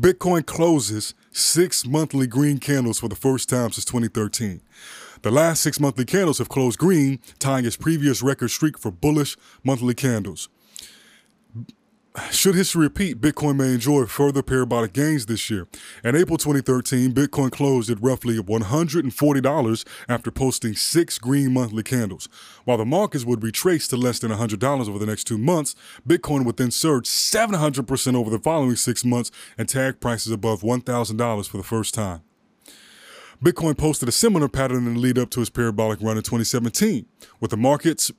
Bitcoin closes six monthly green candles for the first time since 2013. The last six monthly candles have closed green, tying its previous record streak for bullish monthly candles. Should history repeat, Bitcoin may enjoy further parabolic gains this year. In April 2013, Bitcoin closed at roughly $140 after posting six green monthly candles. While the markets would retrace to less than $100 over the next two months, Bitcoin would then surge 700% over the following six months and tag prices above $1,000 for the first time. Bitcoin posted a similar pattern in the lead up to its parabolic run in 2017, with the markets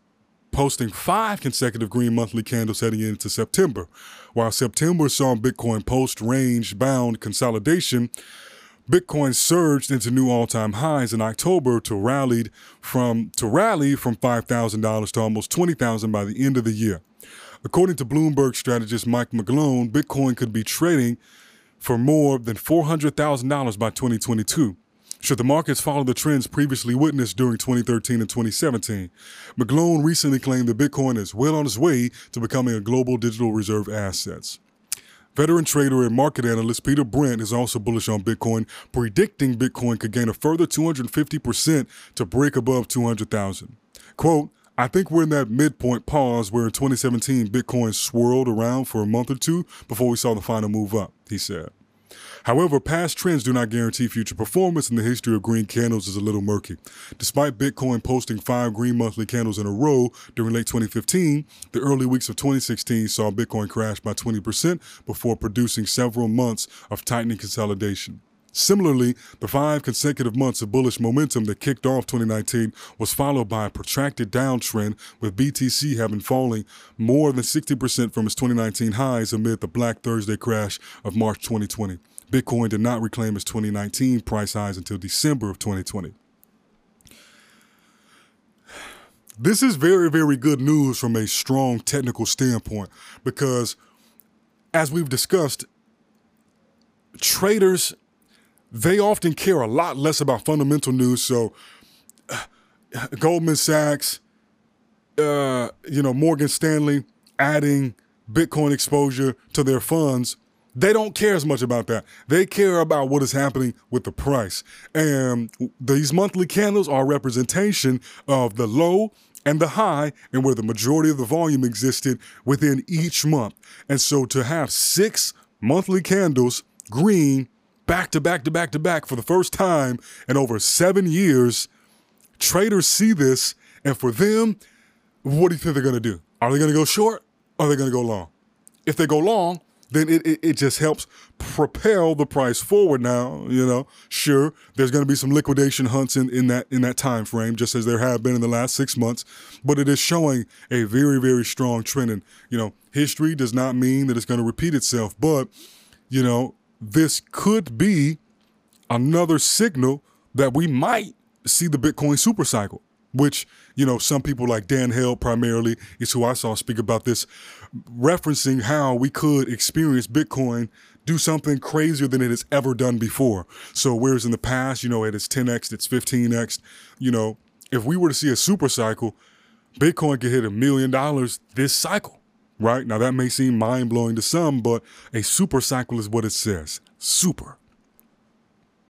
posting five consecutive green monthly candles heading into September. While September saw Bitcoin post range bound consolidation, Bitcoin surged into new all-time highs in October to rallied from to rally from $5,000 to almost $20,000 by the end of the year. According to Bloomberg strategist Mike McGlone, Bitcoin could be trading for more than $400,000 by 2022 should the markets follow the trends previously witnessed during 2013 and 2017. McGlone recently claimed that Bitcoin is well on its way to becoming a global digital reserve asset. Veteran trader and market analyst Peter Brandt is also bullish on Bitcoin, predicting Bitcoin could gain a further 250% to break above 200,000. Quote, I think we're in that midpoint pause where in 2017 Bitcoin swirled around for a month or two before we saw the final move up, he said. However, past trends do not guarantee future performance, and the history of green candles is a little murky. Despite Bitcoin posting five green monthly candles in a row during late 2015, the early weeks of 2016 saw Bitcoin crash by 20% before producing several months of tightening consolidation. Similarly, the five consecutive months of bullish momentum that kicked off 2019 was followed by a protracted downtrend, with BTC having fallen more than 60% from its 2019 highs amid the Black Thursday crash of March 2020. Bitcoin did not reclaim its 2019 price highs until December of 2020. This is very, very good news from a strong technical standpoint because, as we've discussed, traders they often care a lot less about fundamental news. So, uh, Goldman Sachs, uh, you know, Morgan Stanley adding Bitcoin exposure to their funds they don't care as much about that. They care about what is happening with the price. And these monthly candles are representation of the low and the high and where the majority of the volume existed within each month. And so to have six monthly candles green back to back to back to back for the first time in over seven years, traders see this. And for them, what do you think they're going to do? Are they going to go short? Or are they going to go long? If they go long, then it, it, it, just helps propel the price forward now you know. Sure there's going to be some liquidation hunts in, in that in that time frame just as there have been in the last six months but it is showing a very very strong trend. And you know history does not mean that it's going to repeat itself but you know this could be another signal that we might see the bitcoin super cycle which you know some people like dan held primarily is who i saw speak about this referencing how we could experience bitcoin do something crazier than it has ever done before. So whereas in the past you know it is 10x it's 15x you know if we were to see a super cycle bitcoin could hit a million dollars this cycle right? Now that may seem mind-blowing to some but a super cycle is what it says super